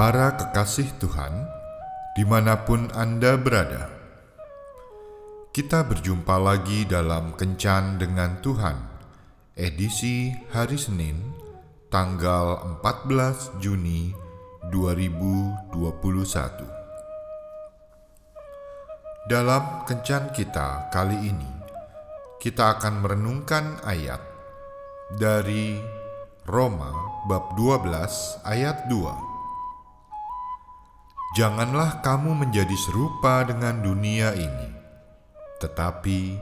Para kekasih Tuhan, di mana pun Anda berada, kita berjumpa lagi dalam Kencan dengan Tuhan, edisi hari Senin, tanggal 14 Juni 2021. Dalam Kencan kita kali ini, kita akan merenungkan ayat dari Roma bab 12 ayat 2 Janganlah kamu menjadi serupa dengan dunia ini, tetapi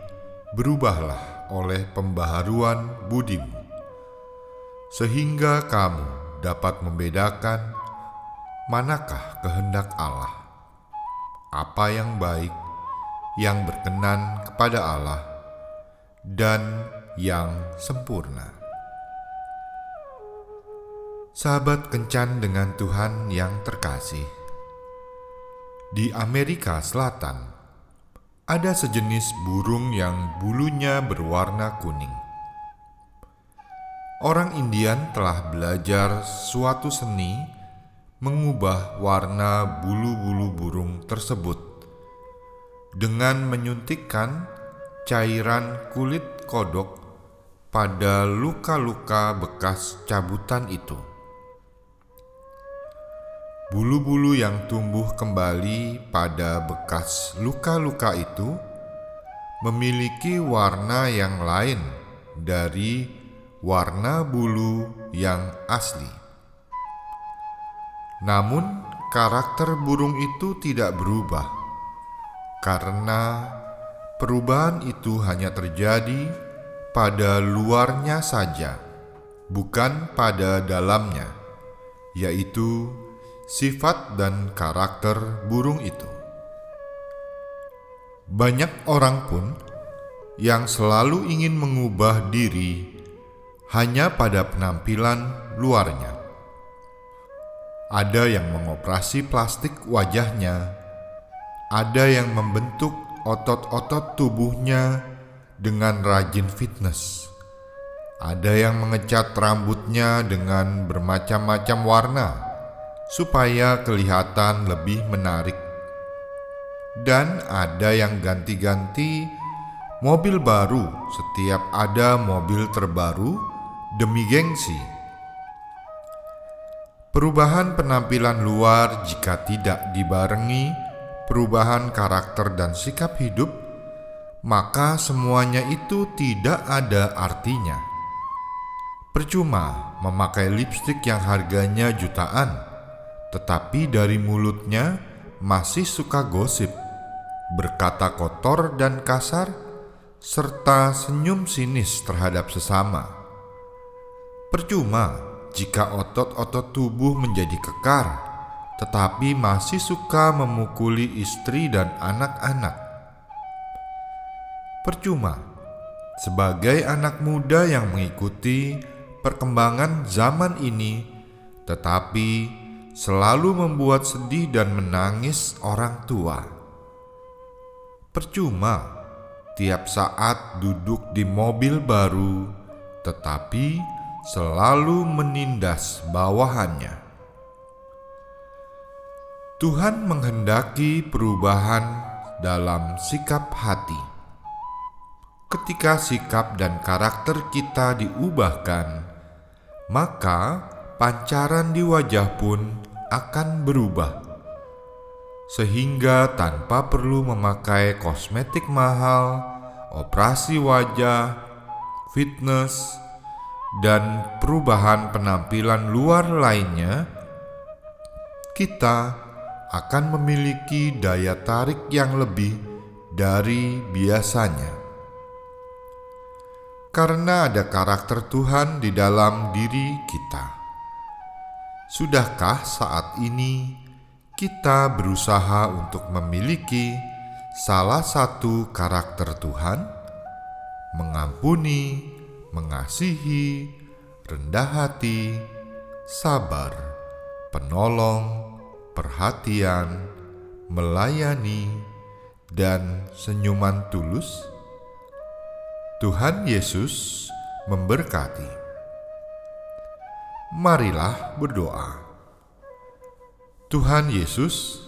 berubahlah oleh pembaharuan budimu, sehingga kamu dapat membedakan manakah kehendak Allah, apa yang baik, yang berkenan kepada Allah, dan yang sempurna. Sahabat kencan dengan Tuhan yang terkasih di Amerika Selatan, ada sejenis burung yang bulunya berwarna kuning. Orang Indian telah belajar suatu seni mengubah warna bulu-bulu burung tersebut dengan menyuntikkan cairan kulit kodok pada luka-luka bekas cabutan itu. Bulu-bulu yang tumbuh kembali pada bekas luka-luka itu memiliki warna yang lain dari warna bulu yang asli. Namun, karakter burung itu tidak berubah karena perubahan itu hanya terjadi pada luarnya saja, bukan pada dalamnya, yaitu sifat dan karakter burung itu. Banyak orang pun yang selalu ingin mengubah diri hanya pada penampilan luarnya. Ada yang mengoperasi plastik wajahnya, ada yang membentuk otot-otot tubuhnya dengan rajin fitness. Ada yang mengecat rambutnya dengan bermacam-macam warna supaya kelihatan lebih menarik. Dan ada yang ganti-ganti mobil baru setiap ada mobil terbaru demi gengsi. Perubahan penampilan luar jika tidak dibarengi perubahan karakter dan sikap hidup, maka semuanya itu tidak ada artinya. Percuma memakai lipstik yang harganya jutaan tetapi dari mulutnya masih suka gosip, berkata kotor dan kasar, serta senyum sinis terhadap sesama. Percuma jika otot-otot tubuh menjadi kekar, tetapi masih suka memukuli istri dan anak-anak. Percuma sebagai anak muda yang mengikuti perkembangan zaman ini, tetapi selalu membuat sedih dan menangis orang tua. Percuma tiap saat duduk di mobil baru, tetapi selalu menindas bawahannya. Tuhan menghendaki perubahan dalam sikap hati. Ketika sikap dan karakter kita diubahkan, maka pancaran di wajah pun akan berubah, sehingga tanpa perlu memakai kosmetik mahal, operasi wajah, fitness, dan perubahan penampilan luar lainnya, kita akan memiliki daya tarik yang lebih dari biasanya. Karena ada karakter Tuhan di dalam diri kita. Sudahkah saat ini kita berusaha untuk memiliki salah satu karakter Tuhan? Mengampuni, mengasihi, rendah hati, sabar, penolong, perhatian, melayani, dan senyuman tulus. Tuhan Yesus memberkati. Marilah berdoa. Tuhan Yesus,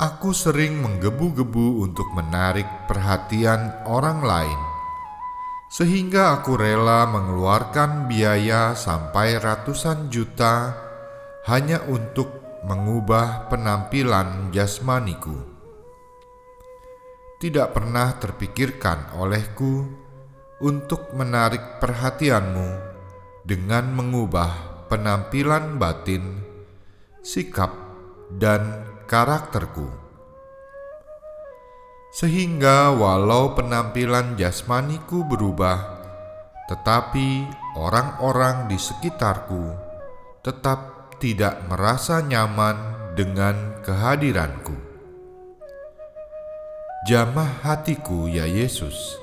aku sering menggebu-gebu untuk menarik perhatian orang lain, sehingga aku rela mengeluarkan biaya sampai ratusan juta hanya untuk mengubah penampilan jasmaniku. Tidak pernah terpikirkan olehku untuk menarik perhatianmu dengan mengubah penampilan batin, sikap, dan karakterku. Sehingga walau penampilan jasmaniku berubah, tetapi orang-orang di sekitarku tetap tidak merasa nyaman dengan kehadiranku. Jamah hatiku ya Yesus,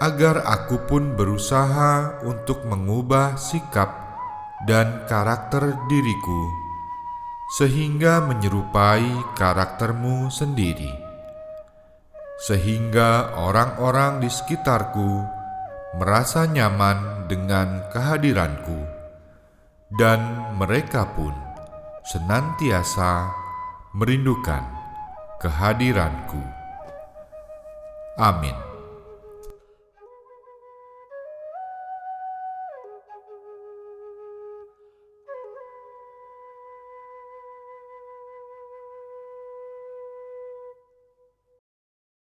agar aku pun berusaha untuk mengubah sikap dan karakter diriku sehingga menyerupai karaktermu sendiri, sehingga orang-orang di sekitarku merasa nyaman dengan kehadiranku, dan mereka pun senantiasa merindukan kehadiranku. Amin.